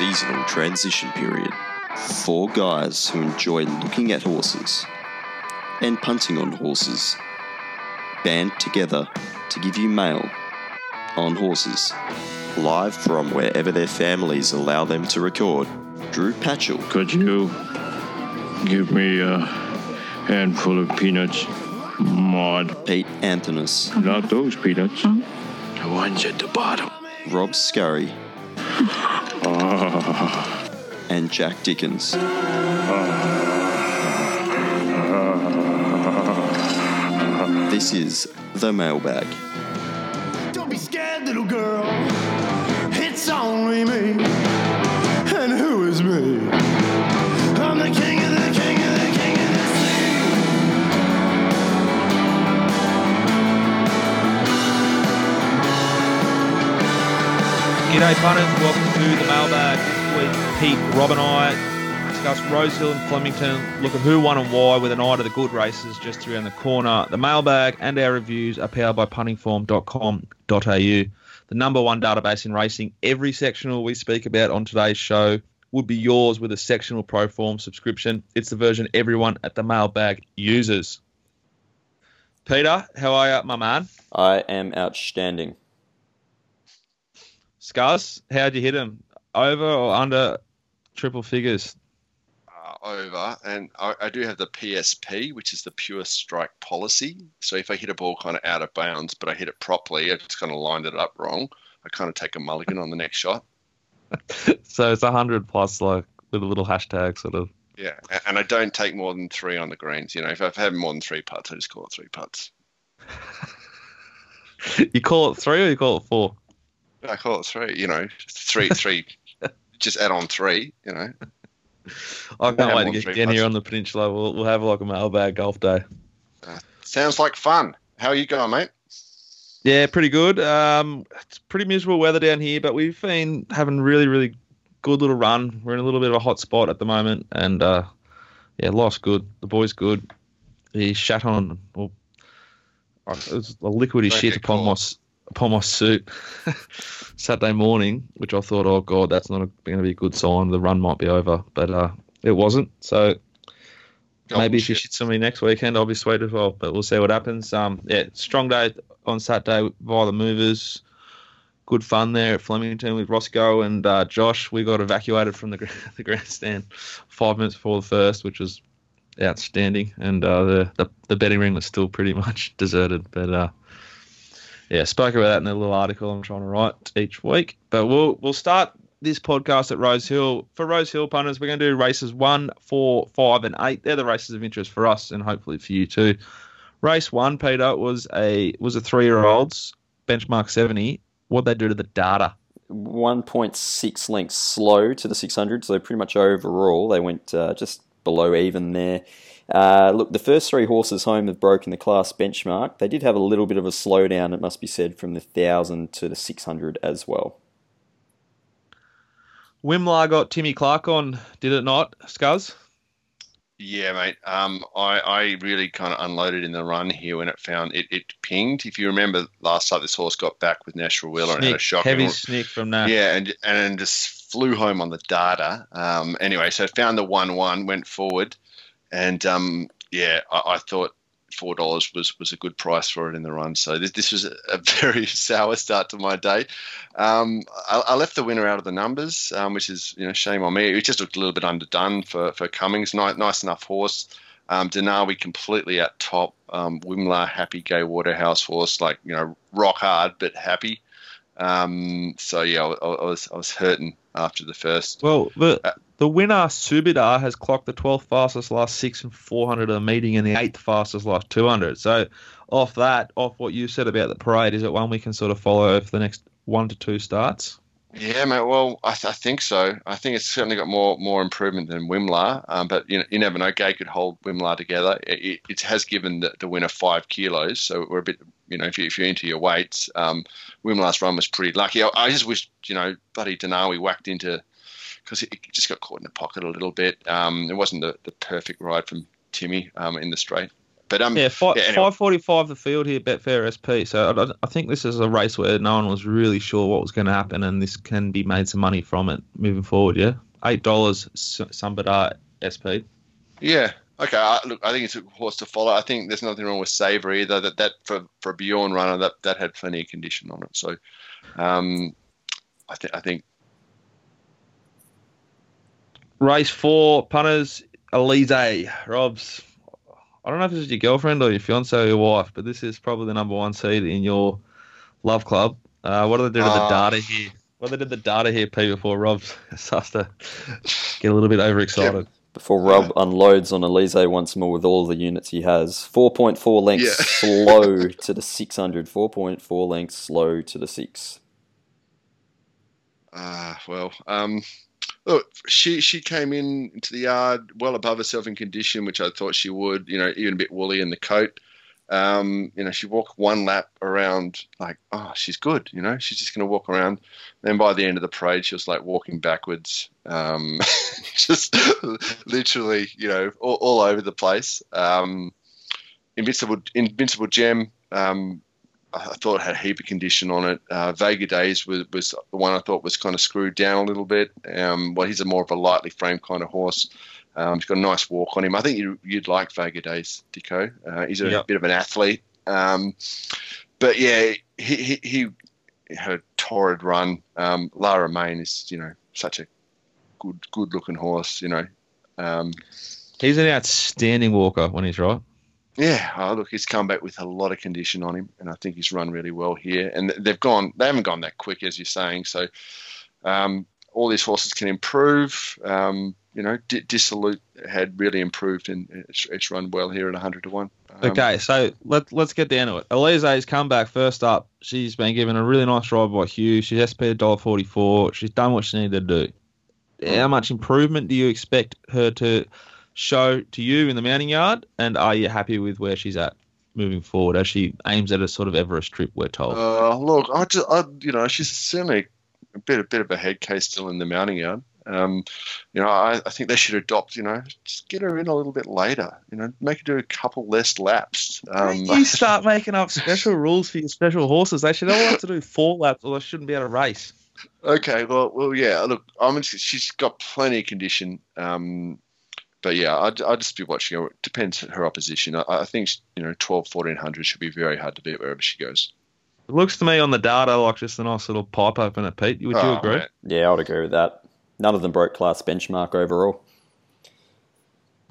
seasonal transition period. Four guys who enjoy looking at horses and punting on horses band together to give you mail on horses. Live from wherever their families allow them to record, Drew Patchell, Could you give me a handful of peanuts, Maud? Pete Anthonus, Not those peanuts. The ones at the bottom. Rob Scurry, and Jack Dickens. This is the mailbag. Don't be scared, little girl. It's only me. G'day punters, welcome to the mailbag. This week, Pete, Rob and I discuss Rosehill and Flemington, look at who won and why with an eye to the good races just around the corner. The mailbag and our reviews are powered by puntingform.com.au, the number one database in racing. Every sectional we speak about on today's show would be yours with a sectional pro form subscription. It's the version everyone at the mailbag uses. Peter, how are you, my man? I am outstanding. Scars, how'd you hit him? Over or under triple figures? uh, over, and I, I do have the PSP, which is the pure strike policy. So if I hit a ball kind of out of bounds, but I hit it properly, I just kind of lined it up wrong, I kind of take a mulligan on the next shot. So it's a hundred plus, like with a little hashtag sort of. Yeah, and I don't take more than three on the greens. You know, if I've had more than three putts, I just call it three putts. You call it three or you call it four? I call it three. You know, three, three. just add on three. You know, I can't wait to get down here on the peninsula. We'll, we'll have like a mailbag golf day. sounds like fun. How are you going, mate? Yeah, pretty good. Um, it's pretty miserable weather down here, but we've been having really, really good little run. We're in a little bit of a hot spot at the moment, and uh, yeah, life's good. The boy's good. He shat on, well, uh, it was a liquidy shit upon my caught. s- upon my suit Saturday morning, which I thought, oh god, that's not going to be a good sign. The run might be over, but uh, it wasn't. So maybe if you shit. shit somebody next weekend, I'll be sweet as well. But we'll see what happens. Um, yeah, strong day on Saturday via the movers. Good fun there at Flemington with Roscoe and uh, Josh. We got evacuated from the the grandstand five minutes before the first, which was outstanding. And uh, the, the the betting ring was still pretty much deserted. But uh, yeah, spoke about that in the little article I'm trying to write each week. But we'll we'll start this podcast at Rosehill. For Rosehill punters, we're going to do races one, four, five, and eight. They're the races of interest for us and hopefully for you too. Race one, Peter, was a was a three year olds benchmark seventy. What they do to the data? 1.6 lengths slow to the 600, so pretty much overall they went uh, just below even there. Uh, look, the first three horses home have broken the class benchmark. They did have a little bit of a slowdown, it must be said, from the 1000 to the 600 as well. Wimlar got Timmy Clark on, did it not, Scuzz? Yeah, mate. Um, I, I really kind of unloaded in the run here when it found it, it pinged. If you remember last time this horse got back with Nashville Wheeler and had a Snick, shock. heavy snick from that. Yeah, and and just flew home on the data. Um, anyway, so found the one one, went forward, and um, yeah, I, I thought four dollars was was a good price for it in the run. So this this was a, very sour start to my day. Um, I, I left the winner out of the numbers, um, which is you know shame on me. It just looked a little bit underdone for for Cummings. Nice, nice enough horse. Um, Denawi completely at top. Um, happy. Gay Waterhouse horse like you know rock hard but happy. Um, so yeah, I, I was I was hurting after the first. Well, the Uh, the winner Subidar has clocked the 12th fastest last six and 400 of the meeting and the eighth fastest last 200. So, off that, off what you said about the parade, is it one we can sort of follow for the next one to two starts? Yeah, mate. Well, I, th- I think so. I think it's certainly got more more improvement than Wimlar. Um, but you know, you never know. Gay could hold Wimlar together. It, it, it has given the, the winner five kilos, so we're a bit. You know, if, you, if you're into your weights, um, Wimlar's run was pretty lucky. I, I just wish you know, Buddy Denawi whacked into because it, it just got caught in the pocket a little bit. Um, it wasn't the, the perfect ride from Timmy um, in the straight. But um, Yeah, five yeah, anyway. five forty five the field here, Betfair SP. So I, I think this is a race where no one was really sure what was going to happen, and this can be made some money from it moving forward. Yeah, eight dollars Sambadar SP. Yeah. Okay. I, look, I think it's a horse to follow. I think there's nothing wrong with Savory either. That that for for a Bjorn runner that that had plenty of condition on it. So, um, I think I think Race four, punters, Elise, Robs. I don't know if this is your girlfriend or your fiance or your wife, but this is probably the number one seed in your love club. Uh, what do they do to the Ah. data here? What do they do to the data here, P, before Robs starts to get a little bit overexcited? Before Rob unloads on Elise once more with all the units he has. 4.4 lengths Yeah. slow to the 600. 4.4 lengths slow to the 6. Ah, well, um, look, she she came in into the yard well above herself in condition, which I thought she would. You know, even a bit woolly in the coat. Um, you know, she walked one lap around like, oh, she's good. You know, she's just going to walk around. Then by the end of the parade, she was like walking backwards, um, just literally, you know, all, all over the place. Um, Invincible, Invincible Gem. Um, I thought it had a heap of condition on it. Uh, Vega Days was, was the one I thought was kind of screwed down a little bit. Um, well, he's a more of a lightly framed kind of horse. Um, he's got a nice walk on him. I think you, you'd like Vega Days, Dico. Uh, he's a Yep. bit of an athlete. Um, but yeah, he, he, he had a torrid run. Um, Lara Main is, you know, such a good good looking horse, you know. Um, He's an outstanding walker when he's right. Yeah, oh, look, he's come back with a lot of condition on him, and I think he's run really well here. And they've gone, they haven't gone that quick, as you're saying. So, um, all these horses can improve. Um, you know, D- Dissolute had really improved, and it's, it's run well here at 100 to one. Um, Okay, so let, let's get down to it. Elise's come back first up. She's been given a really nice ride by Hugh. She's SP $1.44. She's done what she needed to do. How much improvement do you expect her to show to you in the mounting yard? And are you happy with where she's at moving forward as she aims at a sort of Everest trip, we're told? Uh, look, I just, I, you know, she's certainly a bit, a bit of a head case still in the mounting yard. Um, you know, I, I think they should adopt, you know, just get her in a little bit later. You know, make her do a couple less laps. Um, you start making up special rules for your special horses. They should all have to do four laps or they shouldn't be able to race. Okay, well, well, yeah. Look, I mean, she's got plenty of condition. Um, but yeah, I'd, I'd just be watching her. It depends on her opposition. I, I think you know, 12, 1400 should be very hard to beat wherever she goes. It looks to me on the data like just a nice little pipe opener, Pete. Would you Oh, agree? mate. Yeah, I would agree with that. None of them broke class benchmark overall.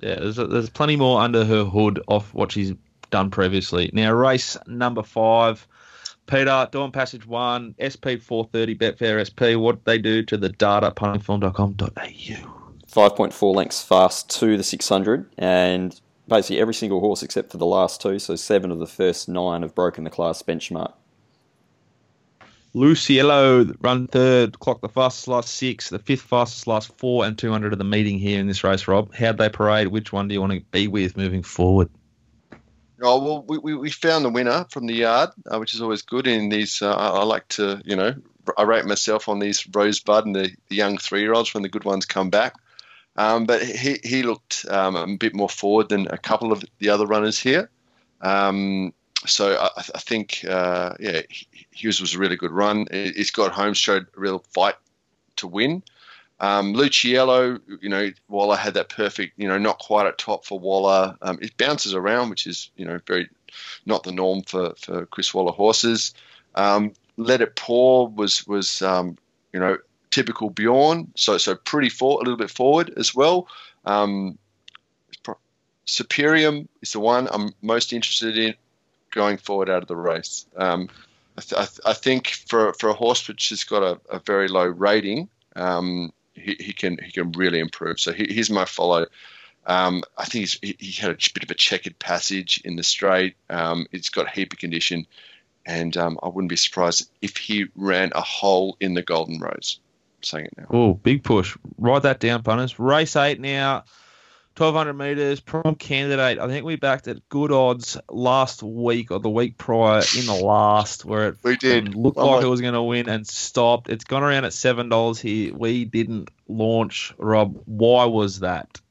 Yeah, there's, there's plenty more under her hood off what she's done previously. Now, race number five, Peter, Dawn Passage 1, SP 430, Betfair SP, what they do to the data, puntingform.com.au. 5.4 lengths fast to the 600, and basically every single horse except for the last two, so seven of the first nine have broken the class benchmark. Luciello run third, clocked the fastest last six, the fifth fastest last four, and 200 of the meeting here in this race, Rob. How'd they parade? Which one do you want to be with moving forward? Oh well, we, we, we found the winner from the yard, uh, which is always good. In these, uh, I, I like to, you know, I rate myself on these Rosebud and the, the young three year olds when the good ones come back. Um, but he he looked um, a bit more forward than a couple of the other runners here. Um, so I, I think, uh, yeah, Hughes was a really good run. He- He's got home showed a real fight to win. Um, Luciello, you know, Waller had that perfect, you know, not quite at top for Waller. Um, it bounces around, which is, you know, very not the norm for, for Chris Waller horses. Um, Let It Pour was was um, you know typical Bjorn, so so pretty for a little bit forward as well. Um, Superium is the one I'm most interested in going forward out of the race. Um, I, th- I, th- I think for for a horse which has got a, a very low rating, um, he, he can he can really improve. So he, here's my follow. Um, I think he's, he, he had a bit of a checkered passage in the straight. Um, it's got a heap of condition, and um, I wouldn't be surprised if he ran a hole in the Golden Rose. I'm saying it now. Oh, big push. Write that down, punters. Race eight now. 1200 meters, Prime Candidate. I think we backed at good odds last week or the week prior in the last, where it We did. looked I'm like like- it was going to win and stopped. It's gone around at seven dollars here. We didn't launch. Rob, why was that?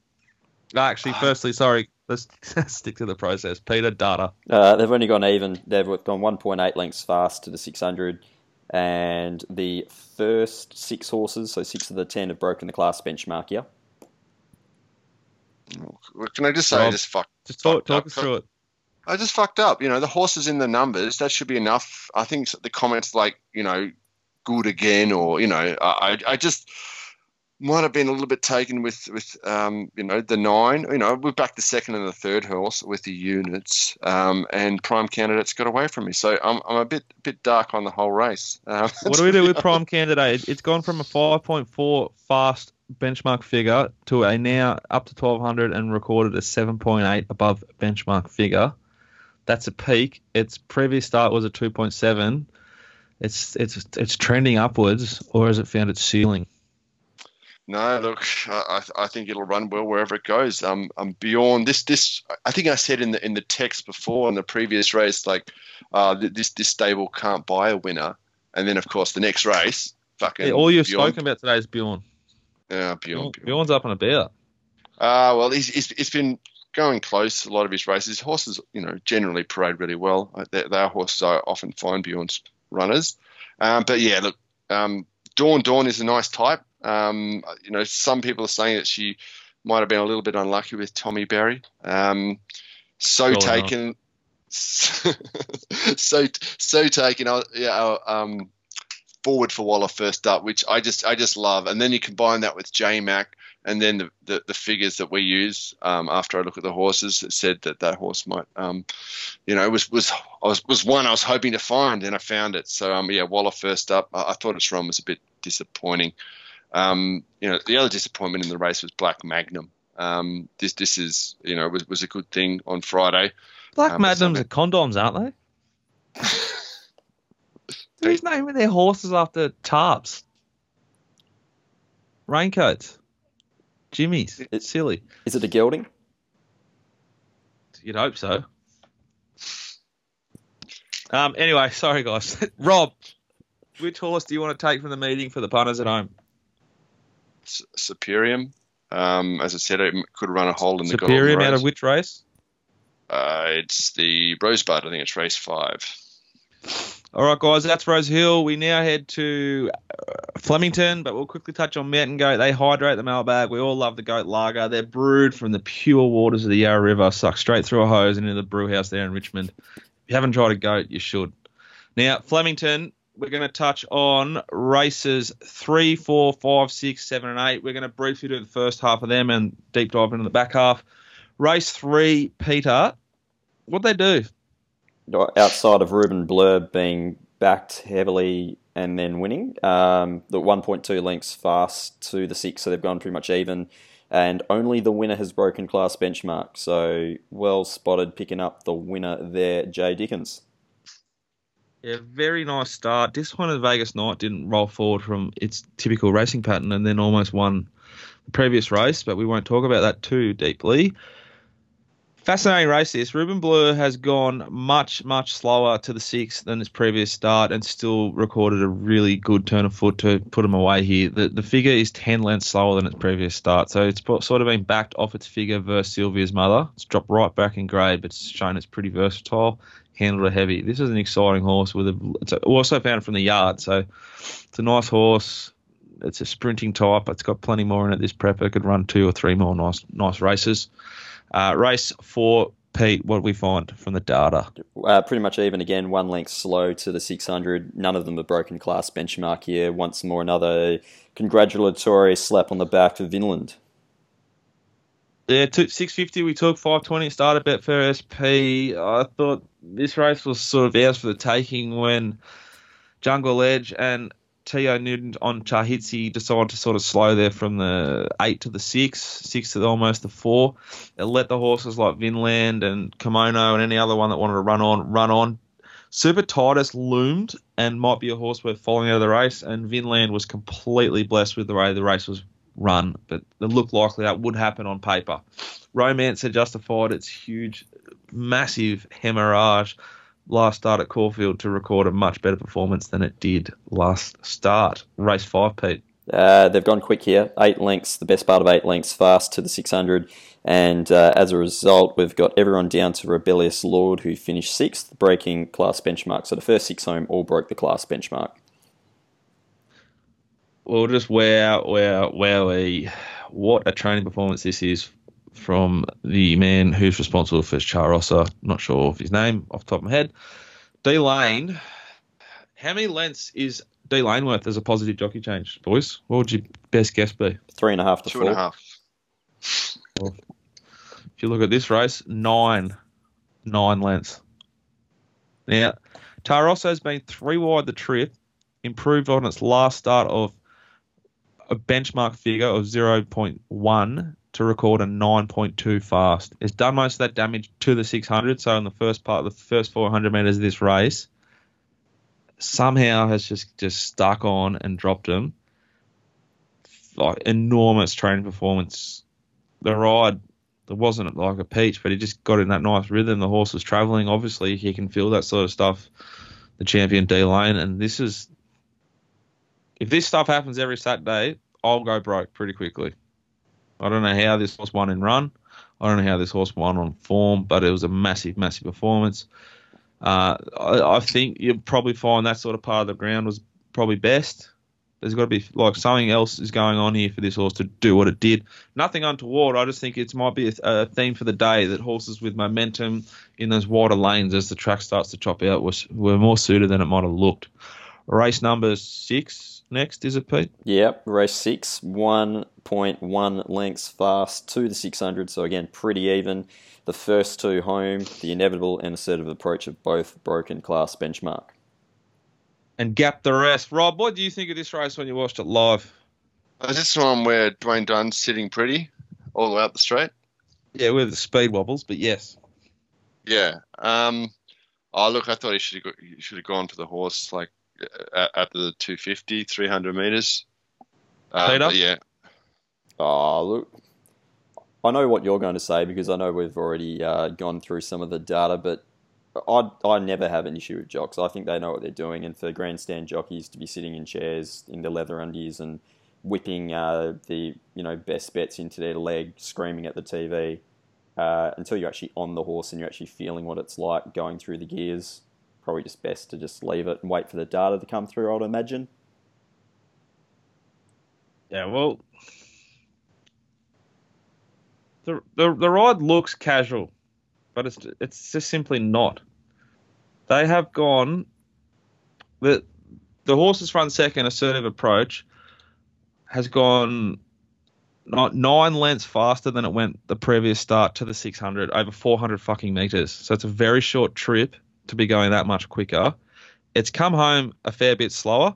Actually, Ah. firstly, sorry, Let's stick to the process. Peter, data. Uh, they've only gone even. They've gone 1.8 lengths fast to the 600, and the first six horses, so six of the ten, have broken the class benchmark here. Can I just say, I just fucked. Just talk, talk us through it. I just fucked up. You know, the horses in the numbers, that should be enough. I think the comments like, you know, good again, or, you know, I, I just might have been a little bit taken with, with um, you know, the nine. You know, we're back the second and the third horse with the units, um, and prime candidates got away from me. So I'm, I'm a bit bit dark on the whole race. Um, What do we do with Prime Candidate? It's gone from a 5.4 fast benchmark figure to a now up to 1200 and recorded a 7.8 above benchmark figure. That's a peak. Its previous start was a 2.7. It's it's it's trending upwards, or has it found its ceiling? No, look, I, I think it'll run well wherever it goes. Um, I'm beyond this. This I think I said in the in the text before in the previous race, like, uh, this this stable can't buy a winner, and then of course the next race, fucking Yeah, all you've spoken about today is Bjorn. Yeah, beyond. Bjorn's up and about. Uh, well, he's, he's, it's been going close a lot of his races. His horses, you know, generally parade really well. They, Their, their horses are often fine Bjorn's runners. Um, but yeah, look, um, Dawn Dawn is a nice type. Um, you know, some people are saying that she might have been a little bit unlucky with Tommy Berry. Um, so not. taken, so so taken. I- Yeah, um, forward for Waller first up, which I just I just love. And then you combine that with J Mac, and then the, the, the figures that we use um, after I look at the horses it said that that horse might, um, you know, was was I was was one I was hoping to find, and I found it. So um, yeah, Waller first up. I, I thought its run was a bit disappointing. Um, you know, the other disappointment in the race was Black Magnum. Um, this this is you know was, was a good thing on Friday. Black Um, Magnums are condoms, aren't they? Who's naming their horses after tarps? Raincoats. Jimmy's. It's silly. Is it a gelding? You'd hope so. Um. Anyway, sorry guys. Rob, which horse do you want to take from the meeting for the punters at home? S- Superium. Um, as I said, it could run a hole in the golden out of which race? Uh, it's the Rosebud. I think it's race five. All right, guys, that's Rosehill. We now head to uh, Flemington, but we'll quickly touch on Mountain Goat. They hydrate the mailbag. We all love the goat lager. They're brewed from the pure waters of the Yarra River, sucked straight through a hose and into the brew house there in Richmond. If you haven't tried a goat, you should. Now, Flemington, we're going to touch on races three, four, five, six, seven, and eight. We're going to briefly do the first half of them and deep dive into the back half. Race three, Peter, what'd they do? outside of Ruben Blurb being backed heavily and then winning. Um, the 1.2 lengths fast to the six, so they've gone pretty much even. And only the winner has broken class benchmark. So well spotted picking up the winner there, Jay Dickens. Yeah, very nice start. Disappointed Vegas Knight didn't roll forward from its typical racing pattern and then almost won the previous race, but we won't talk about that too deeply. Fascinating race this. Ruben Blur has gone much, much slower to the six than its previous start and still recorded a really good turn of foot to put him away here. The, the figure is 10 lengths slower than its previous start, so it's sort of been backed off its figure versus Sylvia's mother. It's dropped right back in grade, but it's shown it's pretty versatile handled a heavy. This is an exciting horse with a. It's a, also found from the yard, so it's a nice horse. It's a sprinting type. It's got plenty more in it. This prepper could run two or three more nice nice races. Uh, race four, Pete. What we find from the data? Uh, pretty much even again, one length slow to the 600. None of them have broken class benchmark here. Once more, another congratulatory slap on the back for Vinland. Yeah, two, 650 we took, 520 started Betfair SP. I thought this race was sort of ours for the taking when Jungle Edge and Teo Nugent on Chahitsi decided to sort of slow there from the 8 to the 6, 6 to the, almost the 4. It let the horses like Vinland and Kimono and any other one that wanted to run on, run on. Super Titus loomed and might be a horse worth following out of the race, and Vinland was completely blessed with the way the race was run, but it looked likely that would happen on paper. Romance had justified its huge, massive hemorrhage last start at Caulfield to record a much better performance than it did last start. Race five, Pete. Uh, they've gone quick here, eight lengths, the best part of eight lengths fast to the 600. And uh, as a result, we've got everyone down to Rebellious Lord, who finished sixth, breaking class benchmark. So the first six home all broke the class benchmark. Well, just wow, wow, wowie. What a training performance this is from the man who's responsible for Charossa. Not sure of his name off the top of my head. D Lane. How many lengths is D Lane worth as a positive jockey change, boys? What would your best guess be? Three and a half to Two four. and a half. If you look at this race, nine, nine lengths. Now, Tarossa has been three wide the trip, improved on its last start of a benchmark figure of 0.1 to record a 9.2 fast. It's done most of that damage to the 600, so in the first part, the first 400 metres of this race, somehow has just, just stuck on and dropped him. Like enormous training performance. The ride it wasn't like a peach, but he just got in that nice rhythm. The horse was travelling. Obviously, he can feel that sort of stuff. The champion D Lane, and this is if this stuff happens every Saturday, I'll go broke pretty quickly. I don't know how this horse won in run. I don't know how this horse won on form, but it was a massive, massive performance. Uh, I, I think you'll probably find that sort of part of the ground was probably best. There's got to be like something else is going on here for this horse to do what it did. Nothing untoward. I just think it might be a, a theme for the day that horses with momentum in those wider lanes as the track starts to chop out was were more suited than it might have looked. Race number six next is it, Pete? Yep, race six, 1.1 lengths fast to the 600. So again, pretty even. The first two home, the inevitable and assertive approach of both broken class benchmark. And gap the rest. Rob, what do you think of this race when you watched it live? Is this one where Dwayne Dunn's sitting pretty all the way up the straight? Yeah, with the speed wobbles, but yes. Yeah. Um, oh, look, I thought he should have he should have gone for the horse like at, at the 250, 300 meters. Uh, Peter? yeah. Oh, look. I know what you're going to say because I know we've already uh, gone through some of the data, but I, I never have an issue with jocks. I think they know what they're doing, and for grandstand jockeys to be sitting in chairs in the leather undies and whipping uh, the you know best bets into their leg, screaming at the TV, uh, until you're actually on the horse and you're actually feeling what it's like going through the gears. Probably just best to just leave it and wait for the data to come through. I'd imagine. Yeah, well, the the the ride looks casual, but it's it's just simply not. They have gone the the horses front second assertive approach has gone not nine lengths faster than it went the previous start to the 600 over 400 fucking meters. So it's a very short trip to be going that much quicker. It's come home a fair bit slower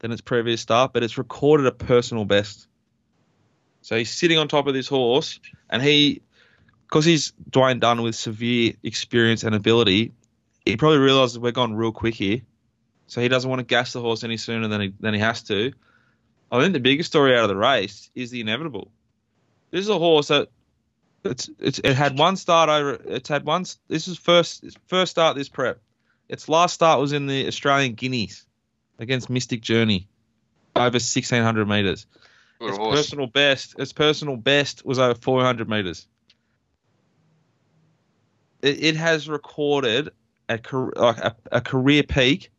than its previous start, but it's recorded a personal best. So he's sitting on top of this horse, and he, because he's Dwayne Dunn with severe experience and ability, he probably realizes we're gone real quick here. So he doesn't want to gas the horse any sooner than he than he has to. I think the biggest story out of the race is the inevitable. This is a horse that it's it's it had one start over. It's had one. This is first first start this prep. Its last start was in the Australian Guineas against Mystic Journey, over 1600 meters. Good Its horse. personal best. Its personal best was over 400 meters. It, it has recorded a like a, a career peak,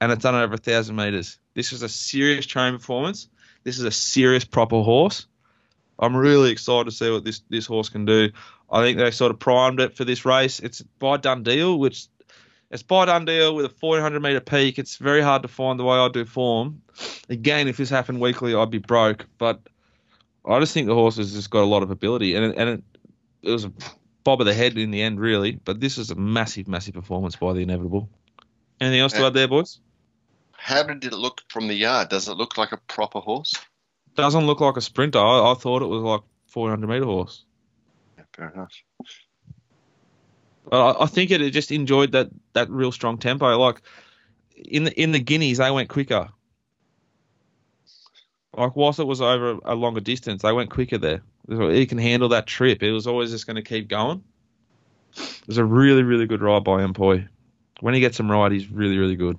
and it's done over a thousand meters. This is a serious training performance. This is a serious proper horse. I'm really excited to see what this this horse can do. I think they sort of primed it for this race. It's by Dundeel, which it's by Dundeel with a 400 meter peak. It's very hard to find the way I do form. Again, if this happened weekly, I'd be broke. But I just think the horse has just got a lot of ability, and it, and it, it was a bob of the head in the end, really. But this is a massive, massive performance by the inevitable. Anything else to uh, add there, boys? How did it look from the yard? Does it look like a proper horse? Doesn't look like a sprinter. I, I thought it was like 400 meter horse. Yeah, fair enough. I, I think it, it just enjoyed that that real strong tempo. Like in the in the Guineas, they went quicker. Like whilst it was over a longer distance, they went quicker there. He can handle that trip. It was always just going to keep going. It was a really really good ride by Empoy. When he gets him right, he's really really good.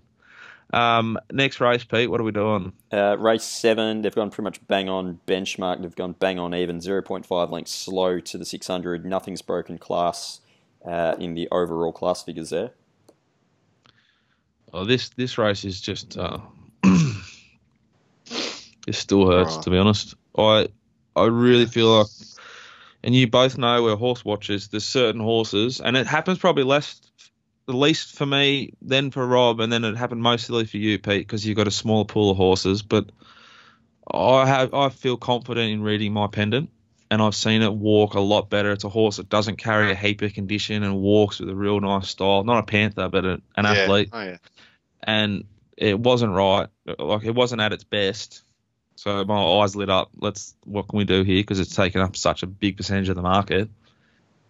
Um, next race, Pete. What are we doing? Uh, race seven, they've gone pretty much bang on benchmark. They've gone bang on even, 0.5 lengths slow to the 600. Nothing's broken class uh, in the overall class figures there. Oh, this this race is just uh, it still hurts Right. to be honest. I I really feel like, and you both know we're horse watchers. There's certain horses, and it happens probably less, the least for me, then for Rob, and then it happened mostly for you, Pete, because you've got a smaller pool of horses. But I have I feel confident in reading my pendant. And I've seen it walk a lot better. It's a horse that doesn't carry a mm. heap of condition and walks with a real nice style. Not a panther, but a, an yeah. athlete Oh yeah. and it wasn't right. Like it wasn't at its best. So my eyes lit up. Let's what can we do here? Because it's taken up such a big percentage of the market.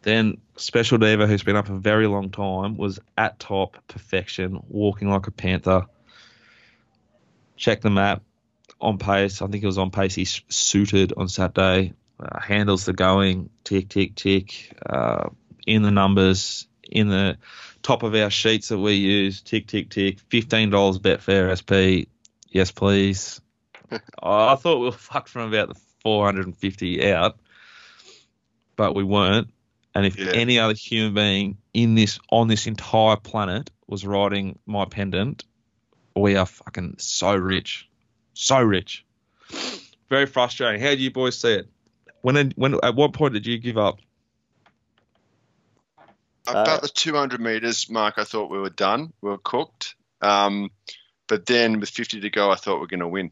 Then Special Diva, who's been up a very long time, was at top perfection, walking like a panther. Check the map on pace. I think it was on pace. He's suited on Saturday. Uh, handles the going, tick tick tick. Uh, in the numbers, in the top of our sheets that we use. Tick, tick, tick. Fifteen dollars Betfair SP. Yes, please. I thought we were fucked from about the four hundred and fifty out, but we weren't. And if Yeah. any other human being in this on this entire planet was riding my pendant, we are fucking so rich, so rich. Very frustrating. How do you boys see it? When when at what point did you give up? About Uh, the 200 meters mark, I thought we were done. We were cooked. Um, but then with 50 to go, I thought we were going to win.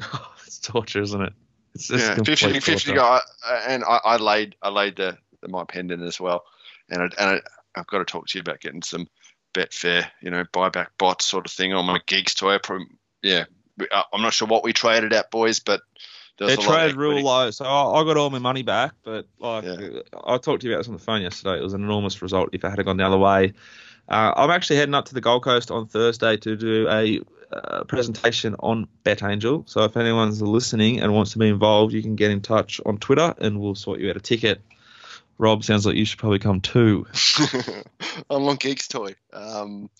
it's torture, isn't it? It's just yeah, complete 50, 50 to go, and I, I laid I laid the, the my pendant as well, and I, and I, I've got to talk to you about getting some Betfair, you know, buyback bot sort of thing on my Geeks Toy. Yeah, I- I'm not sure what we traded at, boys, but They a lot of traded real low, so I, I got all my money back. But like Yeah. I talked to you about this on the phone yesterday, it was an enormous result if it had gone the other way. Uh, I'm actually heading up to the Gold Coast on Thursday to do a uh, presentation on BetAngel. So if anyone's listening and wants to be involved, you can get in touch on Twitter and we'll sort you out a ticket. Rob, sounds like you should probably come too. I'm on Geeks Toy, um,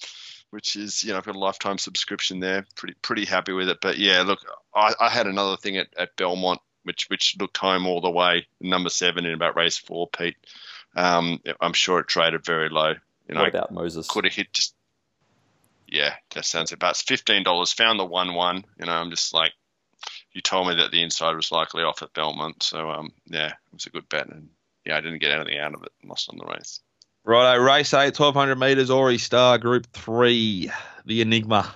which is you know I've got a lifetime subscription there. Pretty pretty happy with it. But yeah, look, I, I had another thing at, at Belmont, which which looked home all the way, number seven in about race four, Pete. Um, I'm sure it traded very low. You know, what about Moses? could have hit just. Yeah, that sounds about fifteen dollars. Found the one one. You know, I'm just like, you told me that the inside was likely off at Belmont, so um, yeah, it was a good bet, and yeah, I didn't get anything out of it. Lost on the race. Righto, race eight, 1200 metres, Aurie's Star, Group three, the Enigma,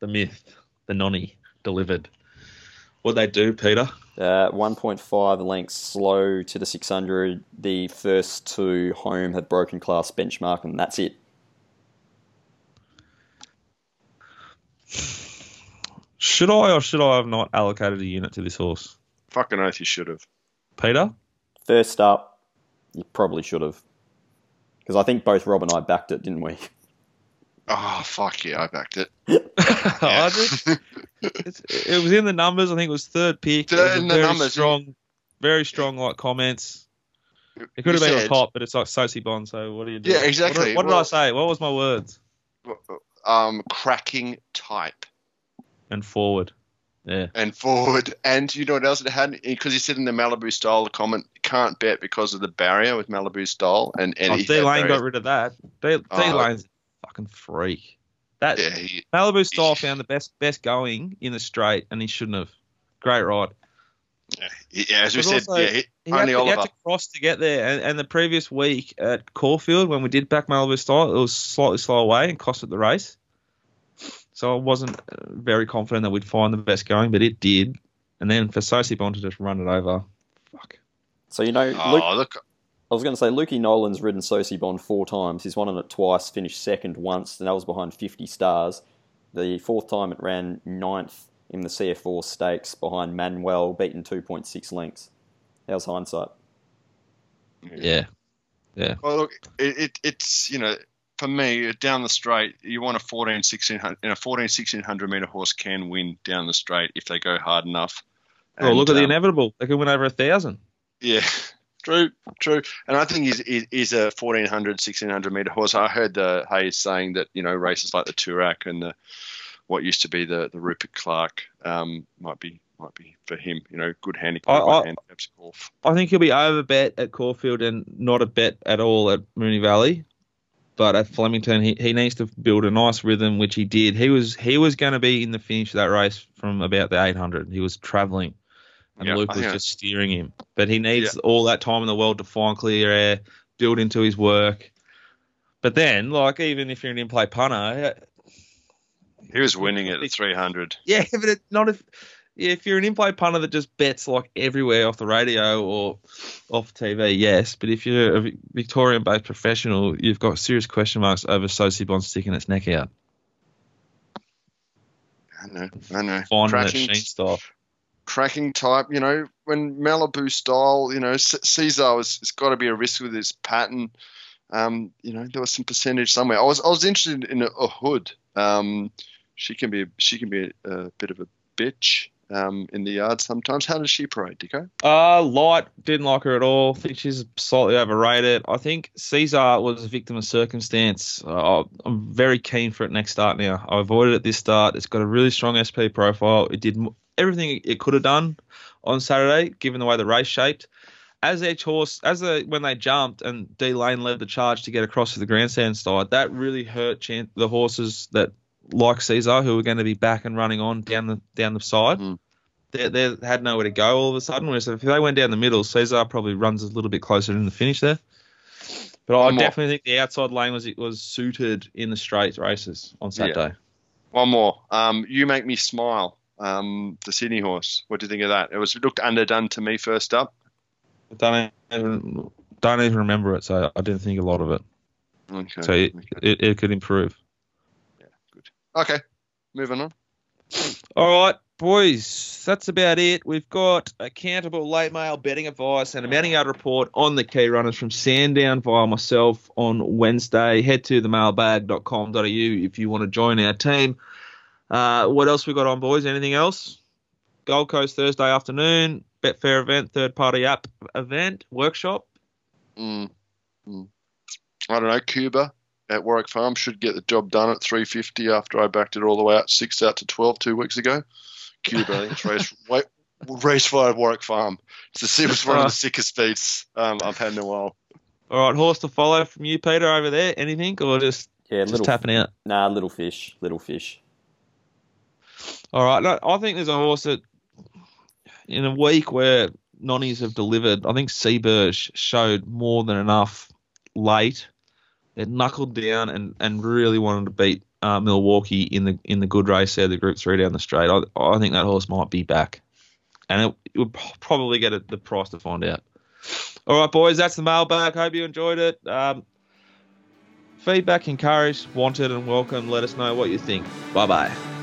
the myth, the nonny delivered. What they do, Peter? Uh, 1.5 lengths slow to the 600. The first two home have broken class benchmark, and that's it. Should I or should I have not allocated a unit to this horse? Fucking oath, you should have. Peter? First up, you probably should have. Because I think both Rob and I backed it, didn't we? Oh fuck yeah, I backed it. I did. It was in the numbers. I think it was third pick. It was Third in the very numbers, Strong, very strong like comments. It could have You been on said- top, but it's like Sosi Bond. So what do you do? Yeah, exactly. What, did- what did I say? What was my words? Um, cracking type And forward. Yeah. and forward, and you know what else it had? Because he said in the Malibu style, the comment can't bet because of the barrier with Malibu style, and and Oh, D Lane got rid of that. D, D Oh. Lane's fucking freak. That Yeah, he, Malibu style found the best best going in the straight, and he shouldn't have. Great ride. he- yeah, as we said, also, yeah, he, He had, only to, he had to cross to get there, and, and the previous week at Caulfield when we did back Malibu style, it was slightly slow away and costed the race. So I wasn't uh, very confident that we'd find the best going, but it did. And then for Sosi Bond to just run it over, fuck. So, you know, Luke, Oh, look, I was going to say, Lukey Nolan's ridden Sosi Bond four times. He's won on it twice, finished second once, and that was behind 50 stars. The fourth time it ran ninth in the CF Orr stakes behind Manuel, beaten 2.6 lengths. How's hindsight? Yeah. Yeah. Well, look, it, it, it's you know, for me down the straight, you want a 14, 1600, and a 14, 1600 meter horse can win down the straight if they go hard enough. Well, look at the um, inevitable. They can win over a thousand. Yeah, true, true. And I think he's, he's, a 1400, 1600 meter horse. I heard the Hayes saying that, you know, races like the Toorak and the what used to be the, the Rupert Clarke um, might be might be for him. You know, good handicap, I- I- handicaps. I think he'll be over bet at Caulfield and not a bet at all at Moonee Valley. But at Flemington, he, he needs to build a nice rhythm, which he did. He was he was going to be in the finish of that race from about the 800. He was travelling, and Yeah, Luke was just steering him. But he needs all that time in the world to find clear air, build into his work. But then, like even if you're an in-play punter, uh, He was winning at 300. yeah, but it, not if if you're an in-play punter that just bets like everywhere off the radio or off TV, yes. But if you're a Victorian-based professional, you've got serious question marks over Sosibon sticking its neck out, I know, I know. finding that Cracking, sheen style. cracking type. You know, when Malibu style, you know, Caesar was it's got to be a risk with his pattern. Um, you know, there was some percentage somewhere. I was I was interested in a, a hood. Um, she can be she can be a, a bit of a bitch um, in the yard sometimes. How does she parade, Dico? Uh, light didn't like her at all. I think she's slightly overrated. I think Caesar was a victim of circumstance. Uh, I'm very keen for it next start now. I avoided it this start. It's got a really strong SP profile. It did everything it could have done on Saturday, given the way the race shaped. As each horse, as the when they jumped and D Lane led the charge to get across to the grandstand side, that really hurt chan- the horses that like Caesar, who were going to be back and running on down the down the side Mm. they, they had nowhere to go all of a sudden. Whereas if they went down the middle, Caesar probably runs a little bit closer in the finish there. But I One more. definitely think the outside lane was was suited in the straight races on Saturday. One more. Um, you make me smile. Um, the Sydney horse. What do you think of that? It was it looked underdone to me first up. Don't even don't even remember it, so I didn't think a lot of it. Okay. So it, okay. it, it could improve. Okay. Moving on. All right, boys, that's about it. We've got accountable late mail betting advice and a mounting yard report on the key runners from Sandown via myself on Wednesday. Head to themailbag.com.au if you want to join our team. Uh, what else we got on, boys? Anything else? Gold Coast Thursday afternoon, Betfair event, third party app event, workshop. Mm. Mm. I don't know. Cuba at Warwick Farm should get the job done at 350 after I backed it all the way out six out to 12 two weeks ago. Cuba, I race wait, race five Warwick Farm. It's the it was one of the sickest beats um, I've had in a while. All right, horse to follow from you, Peter, over there. Anything or just, Yeah, just little tapping out? nah, little fish, little fish. All right. No, I think there's a horse that, in a week where nonnies have delivered, I think Seaburge showed more than enough late. It knuckled down and, and really wanted to beat uh, Milwaukee in the in the good race there, the Group Three down the straight. I, I think that horse might be back, and it, it would probably get a, the price to find out. All right, boys, that's the mailbag. Hope you enjoyed it. Um, feedback encouraged, wanted, and welcome. Let us know what you think. Bye bye.